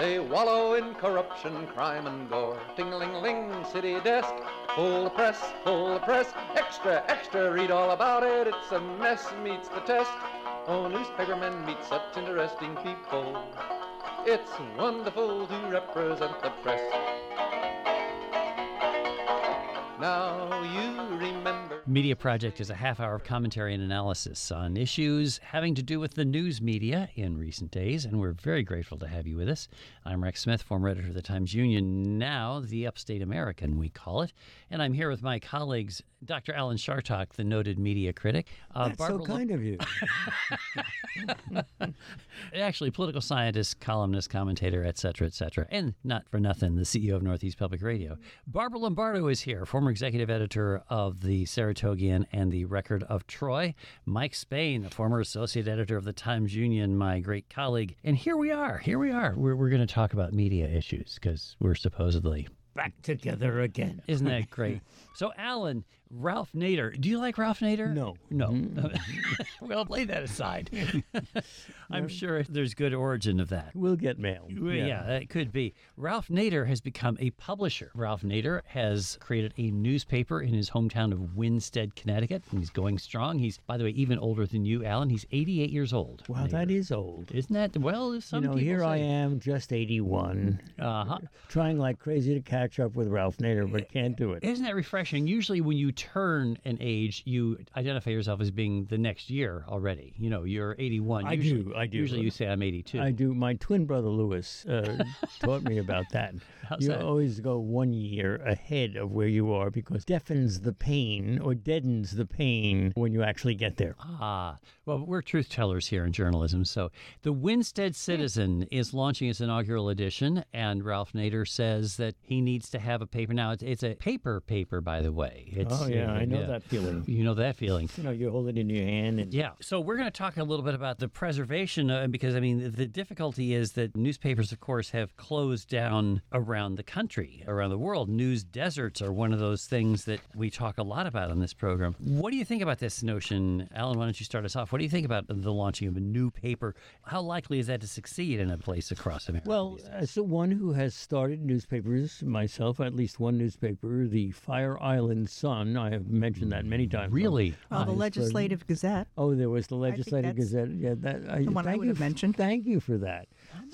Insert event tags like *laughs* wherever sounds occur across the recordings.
They wallow in corruption, crime, and gore. Ting-a-ling-ling, city desk, full the press, full the press. Extra, extra, read all about it. It's a mess, meets the test. Oh, newspapermen meet such interesting people. It's wonderful to represent the press. Now you. Media Project is a half hour of commentary and analysis on issues having to do with the news media in recent days, and we're very grateful to have you with us. I'm Rex Smith, former editor of the Times Union, now the Upstate American, we call it, and I'm here with my colleagues, Dr. Alan Chartock, the noted media critic. Uh, That's Barbara so kind of you. *laughs* Actually, political scientist, columnist, commentator, etc., etc., and not for nothing, the CEO of Northeast Public Radio. Barbara Lombardo is here, former executive editor of the Saratogian and the Record of Troy. Mike Spain, the former associate editor of the Times Union, my great colleague. And here we are. Here we are. We're, we're going to talk about media issues because we're supposedly back together again. Isn't that *laughs* great? so, Alan, Ralph Nader. Do you like Ralph Nader? No. No. Mm-hmm. *laughs* well, lay that aside. *laughs* I'm sure there's good origin of that. We'll get mail. Yeah. yeah, that could be. Ralph Nader has become a publisher. Ralph Nader has created a newspaper in his hometown of Winsted, Connecticut. He's going strong. He's, by the way, even older than you, Alan. He's 88 years old. Wow, Nader. that is old. Isn't that? Well, some You know, here say. I am, just 81, uh-huh. trying like crazy to catch up with Ralph Nader, but can't do it. Isn't that refreshing? Usually when you turn an age, you identify yourself as being the next year already. You know, you're 81. I usually, do. I do. Usually you say I'm 82. I do. My twin brother Lewis uh, *laughs* taught me about that. How's you that? always go one year ahead of where you are because deafens the pain or deadens the pain when you actually get there. Ah, well, we're truth tellers here in journalism. So the Winsted Citizen is launching its inaugural edition, and Ralph Nader says that he needs to have a paper. Now, it's, it's a paper paper, by the way. It's, oh, yeah, I know yeah. that feeling. You know that feeling. You know, you hold it in your hand. And... Yeah. So we're going to talk a little bit about the preservation, uh, because, I mean, the difficulty is that newspapers, of course, have closed down around the country, around the world. News deserts are one of those things that we talk a lot about on this program. What do you think about this notion? Alan, why don't you start us off? What do you think about the launching of a new paper? How likely is that to succeed in a place across America? Well, as the one who has started newspapers myself, at least one newspaper, the Fire Island Sun, I have mentioned that many times. Really? Oh, the Legislative Gazette. Oh, there was the Legislative Gazette. Yeah, that I, the one I would have mentioned. Thank you for that.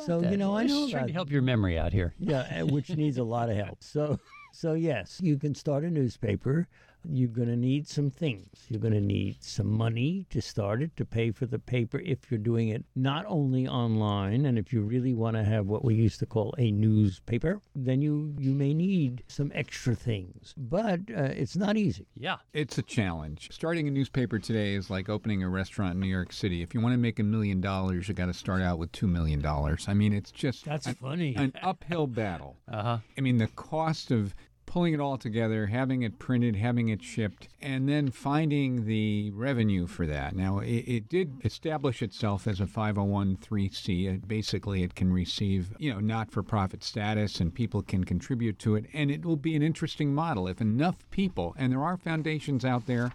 So that? you know, I know trying to help your memory out here. Yeah, uh, which needs a lot of help. So. *laughs* So, yes, you can start a newspaper. You're going to need some things. You're going to need some money to start it, to pay for the paper if you're doing it not only online, and if you really want to have what we used to call a newspaper, then you, you may need some extra things. But uh, it's not easy. Yeah. It's a challenge. Starting a newspaper today is like opening a restaurant in New York City. If you want to make a million dollars, you got to start out with $2 million. I mean, it's just That's an, funny. an uphill battle. *laughs* Uh-huh. I mean, the cost of pulling it all together, having it printed, having it shipped, and then finding the revenue for that. Now, it, it did establish itself as a 501c. It, basically, it can receive, you know, not-for-profit status, and people can contribute to it. And it will be an interesting model if enough people, and there are foundations out there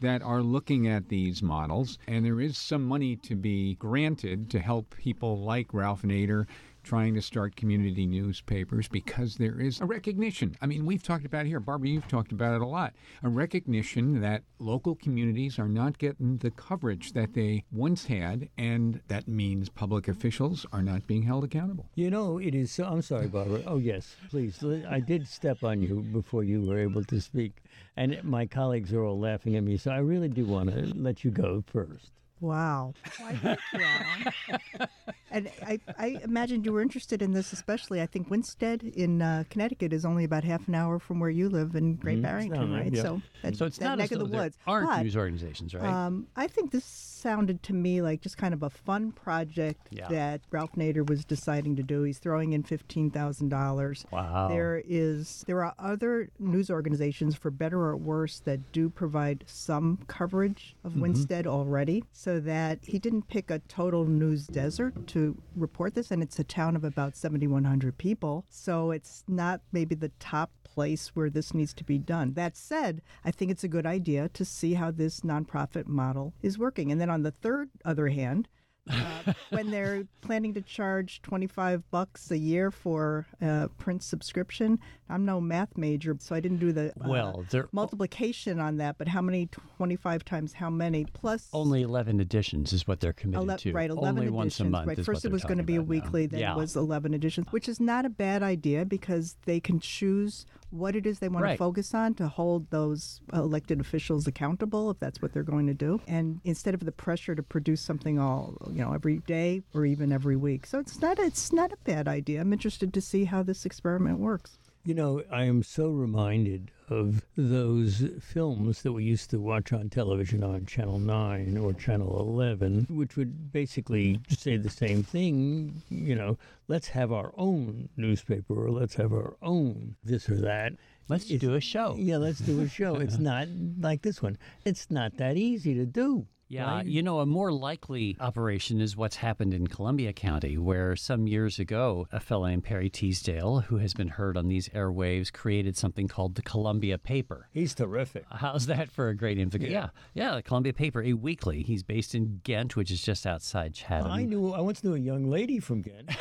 that are looking at these models, and there is some money to be granted to help people like Ralph Nader trying to start community newspapers because there is a recognition. I mean, we've talked about it here, Barbara, you've talked about it a lot. A recognition that local communities are not getting the coverage that they once had, and that means public officials are not being held accountable. You know, it is so. I'm sorry, Barbara. Oh, yes, please. I did step on you before you were able to speak, and my colleagues are all laughing at me, so I really do want to let you go first. Wow. Why, thank you, Alan. *laughs* And I, I imagined you were interested in this, especially. I think Winsted in uh, Connecticut is only about half an hour from where you live in Great Barrington, down there, right? yeah. So, that, So it's that not neck as of the woods. aren't But, news organizations, right? Um, I think this sounded to me like just kind of a fun project Yeah. that Ralph Nader was deciding to do. He's throwing in fifteen thousand dollars. Wow. There is there are other news organizations, for better or worse, that do provide some coverage of Winsted already. So that he didn't pick a total news desert to report this, and it's a town of about seventy one hundred people. So it's not maybe the top place where this needs to be done. That said, I think it's a good idea to see how this nonprofit model is working. And then on the third other hand, uh, when they're planning to charge 25 bucks a year for a print subscription, I'm no math major, so I didn't do the uh, Well, multiplication on that, but how many 25 times how many plus Only 11 editions is what they're committed Ele- to. right, 11 Only editions. once a month. right. First, it was going to be a about now. weekly, then yeah. it was 11 editions, which is not a bad idea because they can choose what it is they want Right. to focus on to hold those elected officials accountable if that's what they're going to do. And instead of the pressure to produce something all, you know, every day or even every week. So it's not it's not a bad idea. I'm interested to see how this experiment works. You know, I am so reminded of those films that we used to watch on television on Channel 9 or Channel 11, which would basically say the same thing. You know, let's have our own newspaper or let's have our own this or that. Let's It's- do a show. Yeah, let's do a show. it's *laughs* not like this one. It's not that easy to do. Yeah, right? you know, a more likely operation is what's happened in Columbia County, where some years ago, a fellow named Parry Teasdale, who has been heard on these airwaves, created something called the Columbia Paper. He's terrific. How's that for a great invocation? Yeah. yeah, the Columbia Paper, a weekly. He's based in Ghent, which is just outside Chatham. I knew. I once knew a young lady from Ghent. *laughs*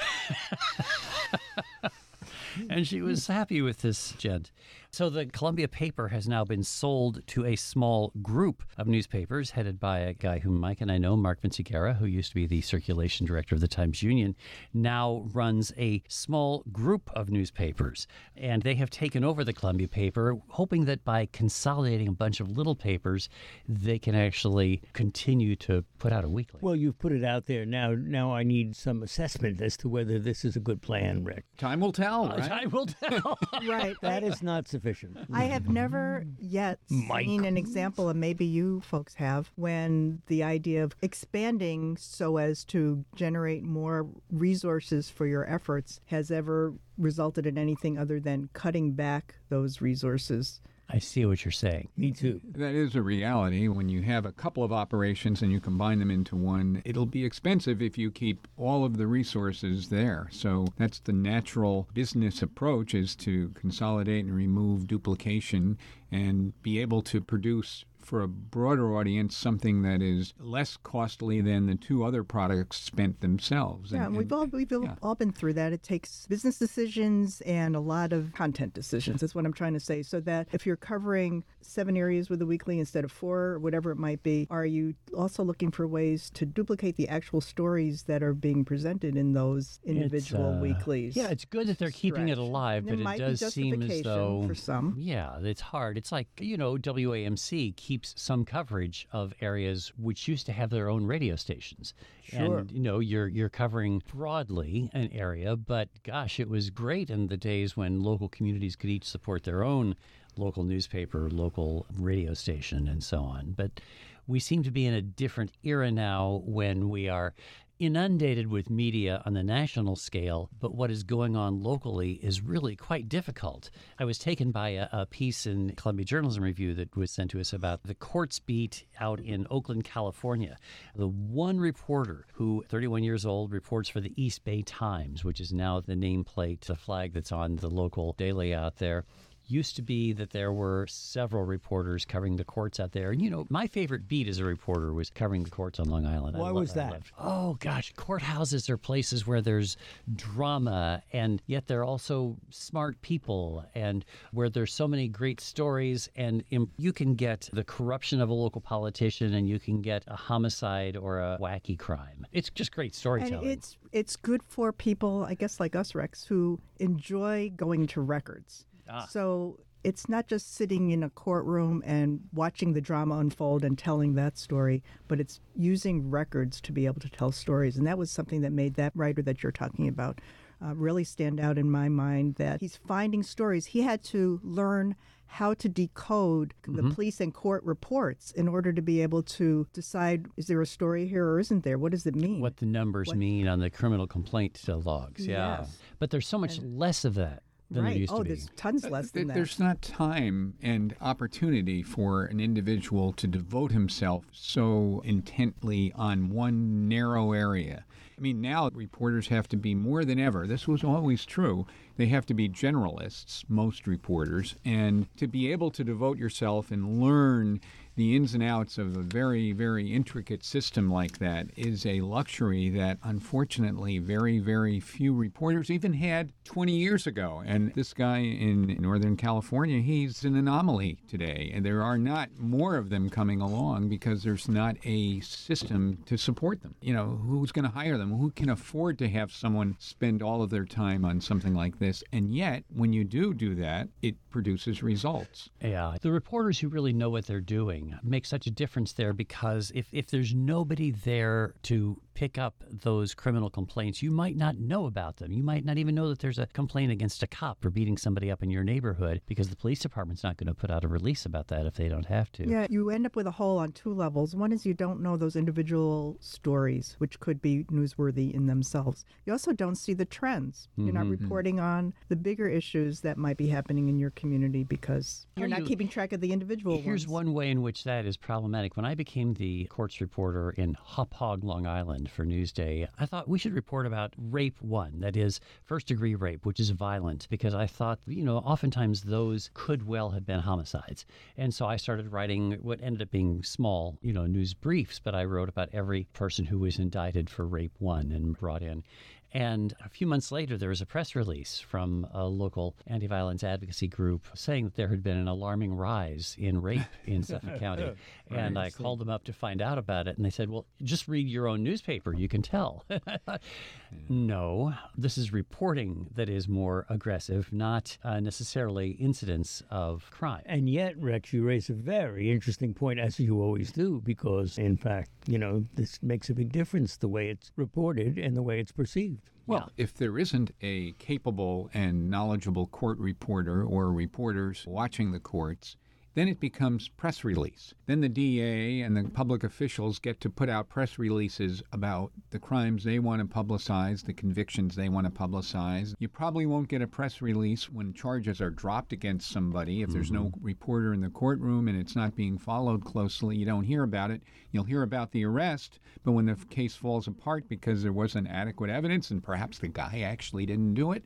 and she was happy with this gent. So the Columbia paper has now been sold to a small group of newspapers headed by a guy whom Mike and I know, Mark Vinciguerra, who used to be the circulation director of the Times Union, now runs a small group of newspapers. And they have taken over the Columbia paper, hoping that by consolidating a bunch of little papers, they can actually continue to put out a weekly. Well, you've put it out there now. Now I need some assessment as to whether this is a good plan, Rick. Time will tell, uh, right? I will tell. *laughs* Right. That is not sufficient. I have never yet Mike. seen an example, and maybe you folks have, when the idea of expanding so as to generate more resources for your efforts has ever resulted in anything other than cutting back those resources. I see what you're saying. Me too. That is a reality. When you have a couple of operations and you combine them into one, it'll be expensive if you keep all of the resources there. So that's the natural business approach is to consolidate and remove duplication and be able to produce for a broader audience something that is less costly than the two other products spent themselves. Yeah, And- and we've all we've all- yeah. all been through that. It takes business decisions and a lot of content decisions. That's what I'm trying to say. So that if you're covering seven areas with a weekly instead of four, or whatever it might be, are you also looking for ways to duplicate the actual stories that are being presented in those individual uh, weeklies? Yeah, it's good that they're keeping it alive, There but might it does seem as though for some. Yeah, it's hard. It's like you know, WAMC keeps some coverage of areas which used to have their own radio stations. Sure. And you know, you're you're covering broadly an area, but gosh, it was great in the days when local communities could each support their own local newspaper, local radio station, and so on. But we seem to be in a different era now when we are inundated with media on the national scale, but what is going on locally is really quite difficult. I was taken by a, a piece in Columbia Journalism Review that was sent to us about the courts beat out in Oakland, California. The one reporter who, 31 years old, reports for the East Bay Times, which is now the nameplate, the flag that's on the local daily out there used to be that there were several reporters covering the courts out there. And you know, my favorite beat as a reporter was covering the courts on Long Island. Why lo- was that? Oh gosh, courthouses are places where there's drama and yet they're also smart people and where there's so many great stories and im- you can get the corruption of a local politician and you can get a homicide or a wacky crime. It's just great storytelling. And it's it's good for people, I guess, like us, Rex, who enjoy going to records. Ah. So it's not just sitting in a courtroom and watching the drama unfold and telling that story, but it's using records to be able to tell stories. And that was something that made that writer that you're talking about uh, really stand out in my mind that he's finding stories. He had to learn how to decode the police and court reports in order to be able to decide is there a story here or isn't there? What does it mean? What the numbers What- mean on the criminal complaint logs. Yeah. Yes. But there's so much less of that than right. there used oh, to be. there's tons uh, less Th- than that. There's not time and opportunity for an individual to devote himself so intently on one narrow area. I mean, now reporters have to be more than ever. This was always true. They have to be generalists, most reporters, and to be able to devote yourself and learn the ins and outs of a very, very intricate system like that is a luxury that unfortunately very, very few reporters even had 20 years ago. And this guy in Northern California, he's an anomaly today. And there are not more of them coming along because there's not a system to support them. You know, who's going to hire them? Who can afford to have someone spend all of their time on something like this? And yet, when you do do that, it produces results. Yeah, the reporters who really know what they're doing make such a difference there because if, if there's nobody there to pick up those criminal complaints, you might not know about them. You might not even know that there's a complaint against a cop for beating somebody up in your neighborhood because the police department's not going to put out a release about that if they don't have to. Yeah, you end up with a hole on two levels. One is you don't know those individual stories, which could be newsworthy in themselves. You also don't see the trends. You're not mm-hmm. Mm-hmm. reporting on the bigger issues that might be happening in your community because you're not you- keeping track of the individual Here's ones. one way in which that is problematic. When I became the courts reporter in Hauppauge, Long Island for Newsday, I thought we should report about rape one, that is, first degree rape, which is violent, because I thought, you know, oftentimes those could well have been homicides. And so I started writing what ended up being small, you know, news briefs, but I wrote about every person who was indicted for rape one and brought in. And a few months later, there was a press release from a local anti violence advocacy group saying that there had been an alarming rise in rape in *laughs* Suffolk County. And I called them up to find out about it. And they said, Well, just read your own newspaper. You can tell. *laughs* Thought, no, this is reporting that is more aggressive, not uh, necessarily incidents of crime. And yet, Rex, you raise a very interesting point, as you always do, because in fact, you know, this makes a big difference the way it's reported and the way it's perceived. Well, if there isn't a capable and knowledgeable court reporter or reporters watching the courts, then it becomes press release. Then the DA and the public officials get to put out press releases about the crimes they want to publicize, the convictions they want to publicize. You probably won't get a press release when charges are dropped against somebody. If there's no mm-hmm. reporter in the courtroom and it's not being followed closely, you don't hear about it. You'll hear about the arrest, but when the case falls apart because there wasn't adequate evidence and perhaps the guy actually didn't do it,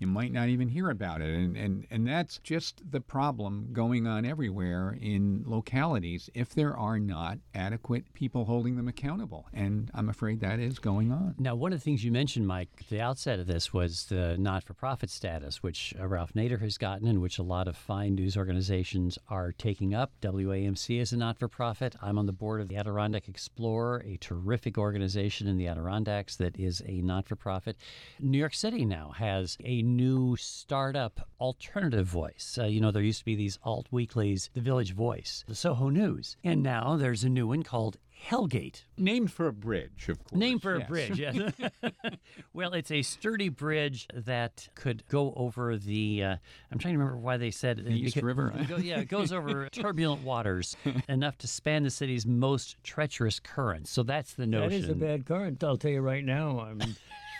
you might not even hear about it. And, and, and that's just the problem going on everywhere in localities if there are not adequate people holding them accountable. And I'm afraid that is going on. Now, one of the things you mentioned, Mike, at the outset of this was the not for profit status, which uh, Ralph Nader has gotten and which a lot of fine news organizations are taking up. WAMC is a not for profit. I'm on the board of the Adirondack Explorer, a terrific organization in the Adirondacks that is a not for profit. New York City now has a new startup alternative voice. Uh, you know, there used to be these alt weeklies, The Village Voice, the Soho News, and now there's a new one called Hellgate. Named for a bridge, of course. Named for yes. a bridge, yes. *laughs* *laughs* well, it's a sturdy bridge that could go over the. Uh, I'm trying to remember why they said The East because- River. go- yeah, it goes over *laughs* turbulent waters enough to span the city's most treacherous currents. So that's the notion. That is a bad current. I'll tell you right now. I'm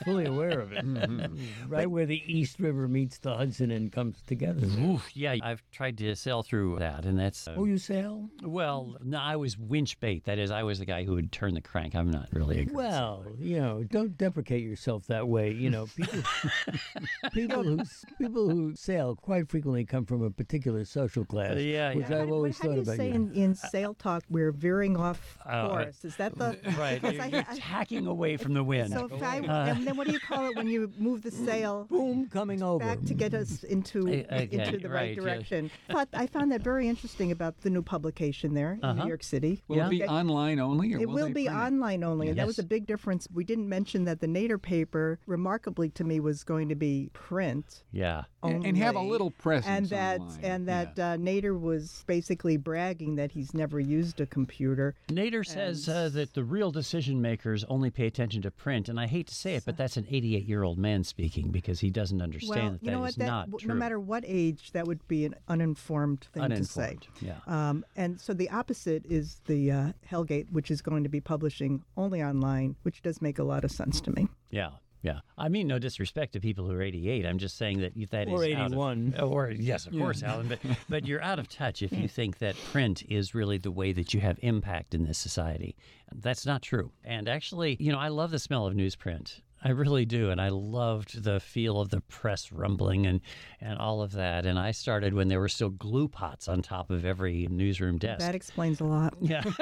fully aware of it. *laughs* right where the East River meets the Hudson and comes together. Oof, yeah, I've tried to sail through that, and that's. Uh, Oh, you sail? well, no, I was winch bait. That is, I was the guy who would turn the crank. I'm not really a great Well, you know, don't deprecate yourself that way. You know, *laughs* people people who people who sail quite frequently come from a particular social class. Yeah, which yeah. I've But always how do thought you about say you. in, in sail talk we're veering off Oh, course? Is that the *laughs* Right, because you're, I- you're I- tacking away from the wind. So if I, Uh. And then what do you call it when you move the sail *laughs* Boom, coming over. back to get us into A- again, into the right, right yeah. direction? But I found that very interesting about the new publication there in Uh-huh. New York City. Will Yeah. it be Okay. online only? Or It will, will be print it? online only, and that was a big difference. We didn't mention that the Nader paper, remarkably to me, was going to be print Yeah. And, and have a little presence and that online. and that uh, Nader was basically bragging that he's never used a computer. Nader says uh, that the real decision makers only pay attention to print, and I hate to say it, but that's an 88 year old man speaking because he doesn't understand well, that you know that what? is That, not w- true. no matter what age, that would be an uninformed thing to say. Uninformed, yeah. Um, and so the opposite is the uh, Hellgate, which is going to be publishing only online, which does make a lot of sense to me. Yeah, yeah. I mean, no disrespect to people who are 88. I'm just saying that that is Or out of- 81. or yes, of course, Alan. But *laughs* but you're out of touch if you think that print is really the way that you have impact in this society. That's not true. And actually, you know, I love the smell of newsprint. I really do, and I loved the feel of the press rumbling and, and all of that. And I started when there were still glue pots on top of every newsroom desk. That explains a lot. yeah. *laughs*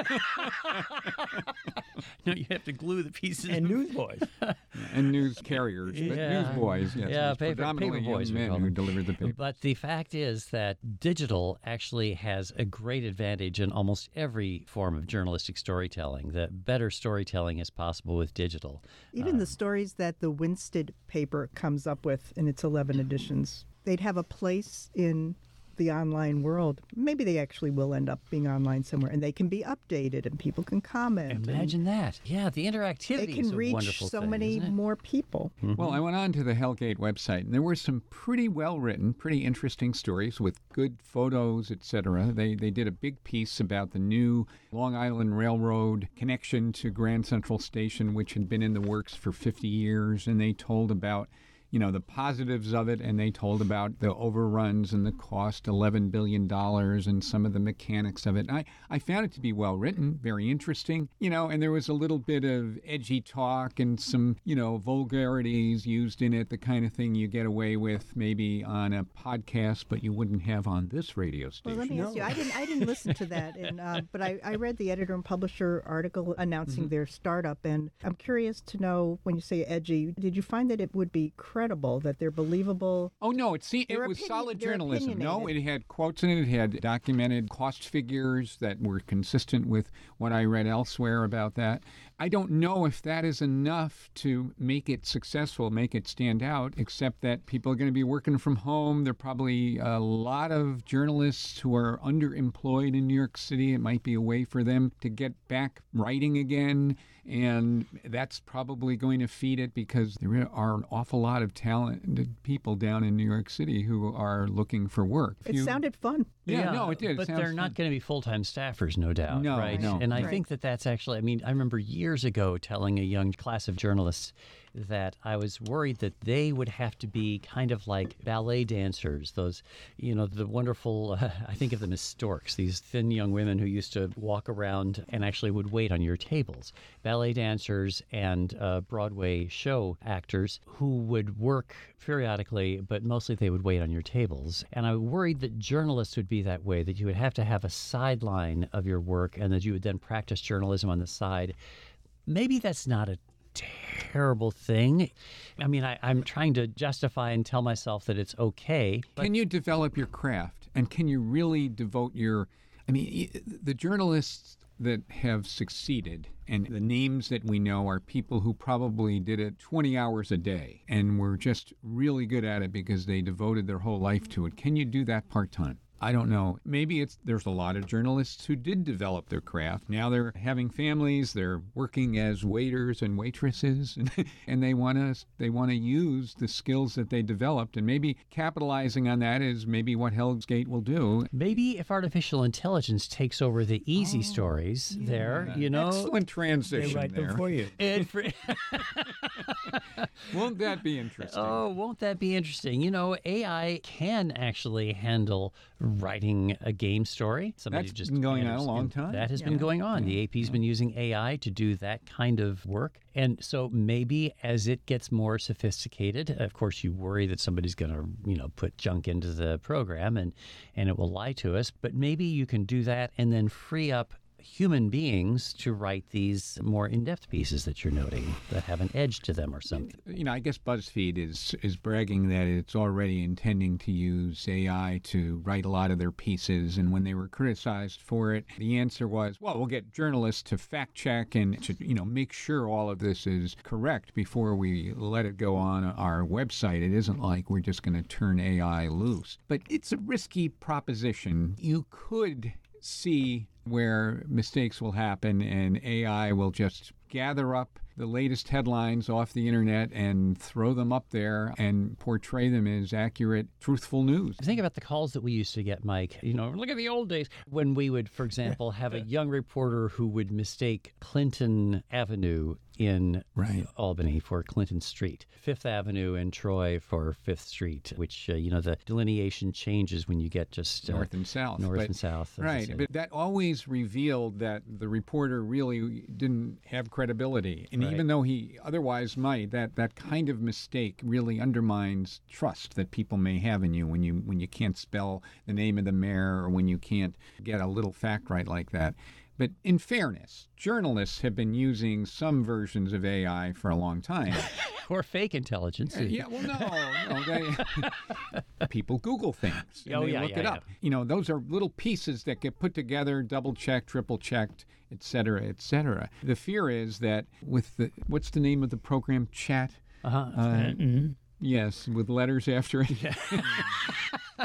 no, you have to glue the pieces. and newsboys. *laughs* and news carriers, but Yeah. newsboys, yes. Yeah, paper- predominantly paper boys men who delivered the paper. But the fact is that digital actually has a great advantage in almost every form of journalistic storytelling. That better storytelling is possible with digital. Even the um, stories that the Winsted paper comes up with in its 11 editions, they'd have a place in the online world. Maybe they actually will end up being online somewhere and they can be updated and people can comment. Imagine that. Yeah, the interactivity It is can a reach wonderful so thing, many isn't it? more people. Mm-hmm. Well, I went on to the Hellgate website, and there were some pretty well written, pretty interesting stories with good photos, etc. They they did a big piece about the new Long Island Railroad connection to Grand Central Station, which had been in the works for 50 years, and they told about you know the positives of it and they told about the overruns and the cost 11 billion dollars and some of the mechanics of it and I, I found it to be well written very interesting you know and there was a little bit of edgy talk and some you know vulgarities used in it the kind of thing you get away with maybe on a podcast but you wouldn't have on this radio station. Well, let me ask you. I didn't. I didn't listen to that, and uh, *laughs* but I, I read the editor and publisher article announcing Mm-hmm. their startup, and I'm curious to know when you say edgy, did you find that it would be credible, that they're believable? Oh no, it see, it was opinion- solid journalism. No, it had quotes in it. It had documented cost figures that were consistent with what I read elsewhere about that. I don't know if that is enough to make it successful, make it stand out, except that people are going to be working from home. There are probably a lot of journalists who are underemployed in New York City. It might be a way for them to get back writing again. And that's probably going to feed it because there are an awful lot of talented people down in New York City who are looking for work. If It you- sounded fun. yeah, no, it did. But sounds they're not going to be full time staffers, no doubt. No, right? no. And I Right. think that that's actually, I mean, I remember years ago telling a young class of journalists that I was worried that they would have to be kind of like ballet dancers, those, you know, the wonderful, uh, *laughs* I think of them as storks, these thin young women who used to walk around and actually would wait on your tables. Ballet dancers and uh, Broadway show actors who would work periodically, but mostly they would wait on your tables. And I worried that journalists would be that way, that you would have to have a sideline of your work and that you would then practice journalism on the side. Maybe that's not a terrible thing. I mean, I, I'm trying to justify and tell myself that it's okay. Can you develop your craft and can you really devote your i mean the journalists that have succeeded and the names that we know are people who probably did it 20 hours a day and were just really good at it because they devoted their whole life to it can you do that part-time I don't know. Maybe it's there's a lot of journalists who did develop their craft. Now they're having families, they're working as waiters and waitresses and, *laughs* and they want to they want to use the skills that they developed and maybe capitalizing on that is maybe what Hell's Gate will do. maybe if artificial intelligence takes over the easy oh, stories there, you know. Excellent They transition write there. them for you. *laughs* *laughs* Won't that be interesting? Oh, won't that be interesting? You know, AI can actually handle writing a game story. Somebody That's just been going on a long in- time. That has been going on. The AP's been using AI to do that kind of work. And so maybe as it gets more sophisticated, of course you worry that somebody's going to, you know, put junk into the program and and it will lie to us, but maybe you can do that and then free up human beings to write these more in-depth pieces that you're noting that have an edge to them or something. You know, I guess BuzzFeed is is bragging that it's already intending to use AI to write a lot of their pieces, and when they were criticized for it, the answer was, "Well, we'll get journalists to fact check and to you know make sure all of this is correct before we let it go on our website. It isn't like we're just going to turn AI loose, but it's a risky proposition. You could see where mistakes will happen and AI will just gather up the latest headlines off the internet and throw them up there and portray them as accurate, truthful news. Think about the calls that we used to get, Mike. You know, look at the old days when we would, for example, have a *laughs* young reporter who would mistake Clinton Avenue in Right. Albany for Clinton Street, Fifth Avenue in Troy for Fifth Street, which, uh, you know, the delineation changes when you get just uh, North and south. north but- and south. Right, but that always revealed that the reporter really didn't have credibility, and Right. even though he otherwise might, that that kind of mistake really undermines trust that people may have in you when you when you can't spell the name of the mayor or when you can't get a little fact right like that. But in fairness, journalists have been using some versions of AI for a long time. *laughs* or fake intelligence. Yeah, well, no, no. They, *laughs* people Google things and Oh, they yeah, look yeah, it up. You know, those are little pieces that get put together, double checked, triple checked, et cetera, et cetera. The fear is that with the what's the name of the program? Chat. Uh-huh. Uh, Yes, with letters after it. *laughs*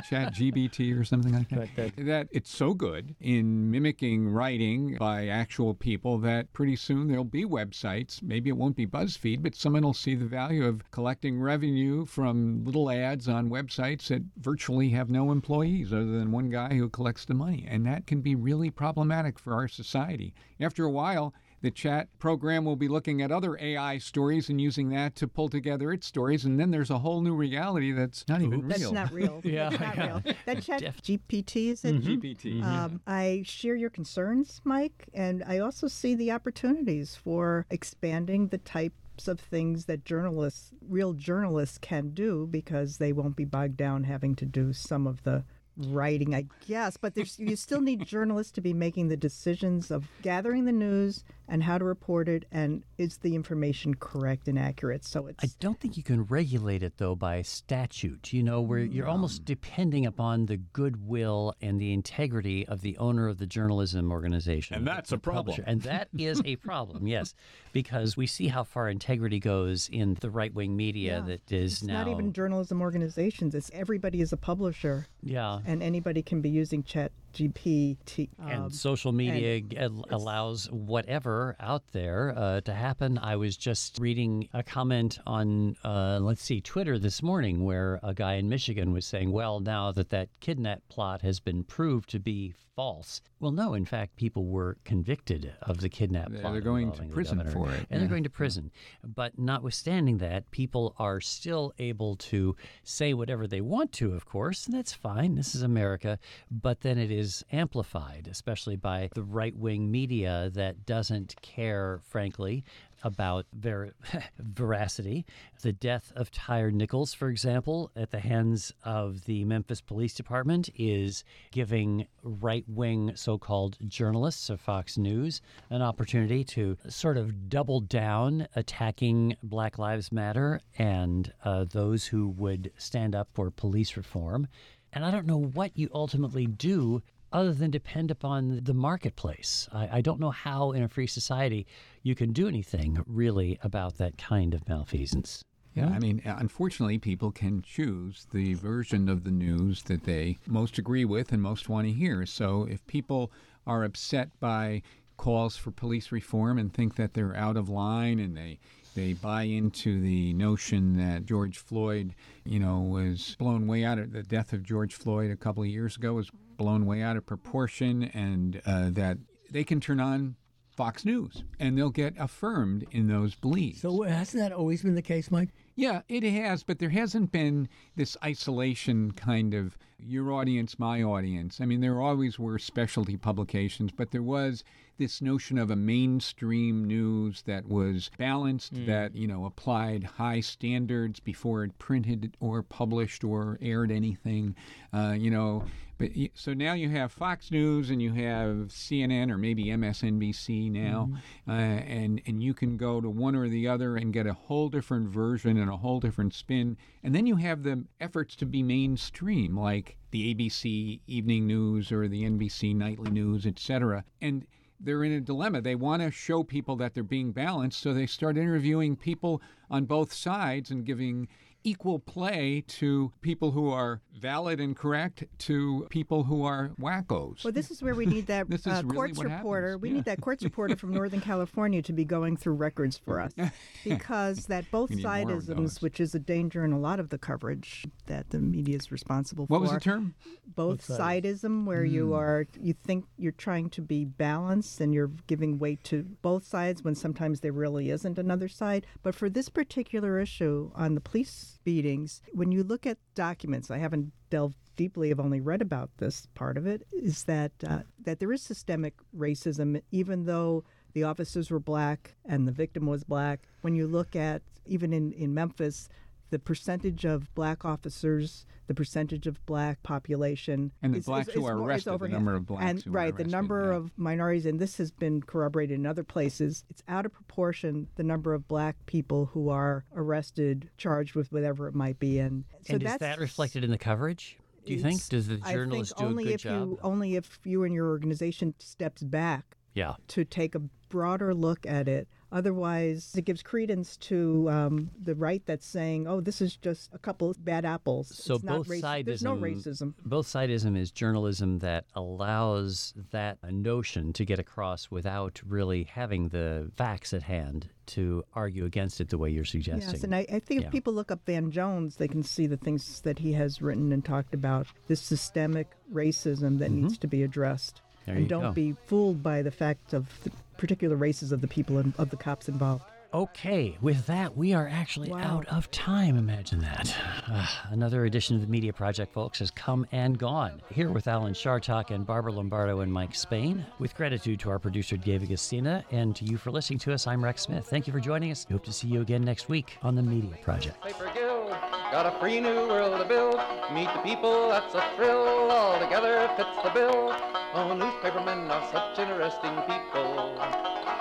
Chat GPT or something like that. But that it's so good in mimicking writing by actual people that pretty soon there'll be websites. Maybe it won't be BuzzFeed, but someone will see the value of collecting revenue from little ads on websites that virtually have no employees other than one guy who collects the money. And that can be really problematic for our society. After a while, the chat program will be looking at other AI stories and using that to pull together its stories, and then there's a whole new reality that's not even That's real. not real. *laughs* Yeah, That's not yeah. real. That chat Def- GPT is it? GPT. Um, I share your concerns, Mike, and I also see the opportunities for expanding the types of things that journalists, real journalists, can do because they won't be bogged down having to do some of the writing, I guess. But there's, you still need journalists to be making the decisions of gathering the news and how to report it, and is the information correct and accurate? So it's I don't think you can regulate it though by statute. You know, where you're almost depending upon the goodwill and the integrity of the owner of the journalism organization, And that's a problem. publisher. And *laughs* that is a problem, yes, because we see how far integrity goes in the right wing media Yeah. that is it's now. not even journalism organizations. It's everybody is a publisher. yeah. And anybody can be using Chat GPT. and um, social media g- al- allows whatever out there uh, to happen. I was just reading a comment on, uh, let's see, Twitter this morning where a guy in Michigan was saying, well, now that that kidnap plot has been proved to be false. Well, no, in fact, people were convicted of the kidnap They're- plot. they're going to prison governor. for it, And they're going to prison. But notwithstanding that, people are still able to say whatever they want to, of course, and that's fine. This is America. But then it is amplified, especially by the right wing media that doesn't care, frankly, about ver- *laughs* veracity. The death of Tyre Nichols, for example, at the hands of the Memphis Police Department, is giving right wing so called journalists of Fox News an opportunity to sort of double down attacking Black Lives Matter and uh, those who would stand up for police reform. And I don't know what you ultimately do other than depend upon the marketplace. I, I don't know how, in a free society, you can do anything really about that kind of malfeasance. Yeah, I mean, uh, unfortunately, people can choose the version of the news that they most agree with and most want to hear. So if people are upset by calls for police reform and think that they're out of line and they they buy into the notion that George Floyd, you know, was blown way out of the death of George Floyd a couple of years ago was blown way out of proportion and uh, that they can turn on Fox News and they'll get affirmed in those beliefs. So hasn't that always been the case, Mike? Yeah, it has, but there hasn't been this isolation kind of your audience, my audience. I mean, there always were specialty publications, but there was this notion of a mainstream news that was balanced, that, you know, applied high standards before it printed or published or aired anything, uh, you know. But so now you have Fox News and you have CNN or maybe MSNBC now, uh, and and you can go to one or the other and get a whole different version and a whole different spin. And then you have the efforts to be mainstream, like the ABC Evening News or the NBC Nightly News, etc. And they're in a dilemma. They want to show people that they're being balanced, so they start interviewing people on both sides and giving equal play to people who are valid and correct to people who are wackos. Well, this is where we need that *laughs* This is uh, really courts what reporter. happens. We Yeah. need that courts *laughs* reporter from Northern California to be going through records for us, *laughs* because that both We need more of those. sidisms, which is a danger in a lot of the coverage that the media is responsible what for. What was the term? both Both sidism where you Hmm. are you think you're trying to be balanced and you're giving weight to both sides when sometimes there really isn't another side but for this particular issue on the police beatings. When you look at documents i haven't delved deeply i've only read about this part of it is that uh, that there is systemic racism even though the officers were black and the victim was black. When you look at even in, in memphis the percentage of black officers, the percentage of black population, And the is- blacks is- who is are more- arrested, the number of blacks and who are right, the number yeah. of minorities, and this has been corroborated in other places. It's out of proportion the number of black people who are arrested, charged with whatever it might be, and so and is that's that reflected in the coverage? Do you think? Does the I journalist think do a only good if job? You, only if you and your organization steps back Yeah. to take a broader look at it. Otherwise, it gives credence to um, the right that's saying, "Oh, this is just a couple of bad apples." So it's not both sidism. There's no racism. Both sidism is journalism that allows that notion to get across without really having the facts at hand to argue against it the way you're suggesting. Yes, and I, I think Yeah. if people look up Van Jones, they can see the things that he has written and talked about. This systemic racism that needs to be addressed. There and don't go. be fooled by the fact of the particular races of the people in, of the cops involved. Okay, with that, we are actually Wow. out of time. Imagine that. Ah, another edition of the Media Project, folks, has come and gone. Here with Alan Chartock and Barbara Lombardo and Mike Spain. With gratitude to our producer, David Agostina, and to you for listening to us, I'm Rex Smith. Thank you for joining us. We hope to see you again next week on the Media Project. Paper Guild, got a free new world to build. Meet the people, that's a thrill. All together fits the bill. Oh, newspapermen are such interesting people.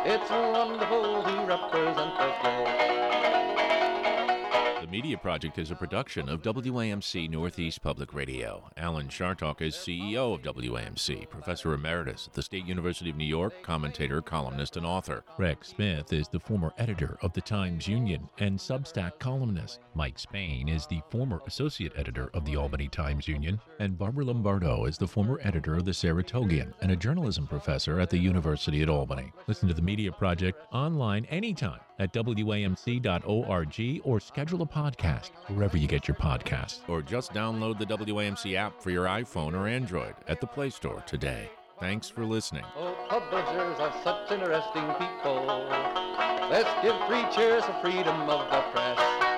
It's wonderful to represent the Media Project is a production of WAMC Northeast Public Radio. Alan Chartock is CEO of WAMC, Professor Emeritus at the State University of New York, commentator, columnist, and author. Rex Smith is the former editor of the Times Union and Substack columnist. Mike Spain is the former associate editor of the Albany Times Union. And Barbara Lombardo is the former editor of the Saratogian and a journalism professor at the University at Albany. Listen to the Media Project online anytime at WAMC.org or schedule a podcast wherever you get your podcasts. Or just download the WAMC app for your iPhone or Android at the Play Store today. Thanks for listening. Oh, publishers are such interesting people. Let's give three cheers for freedom of the press.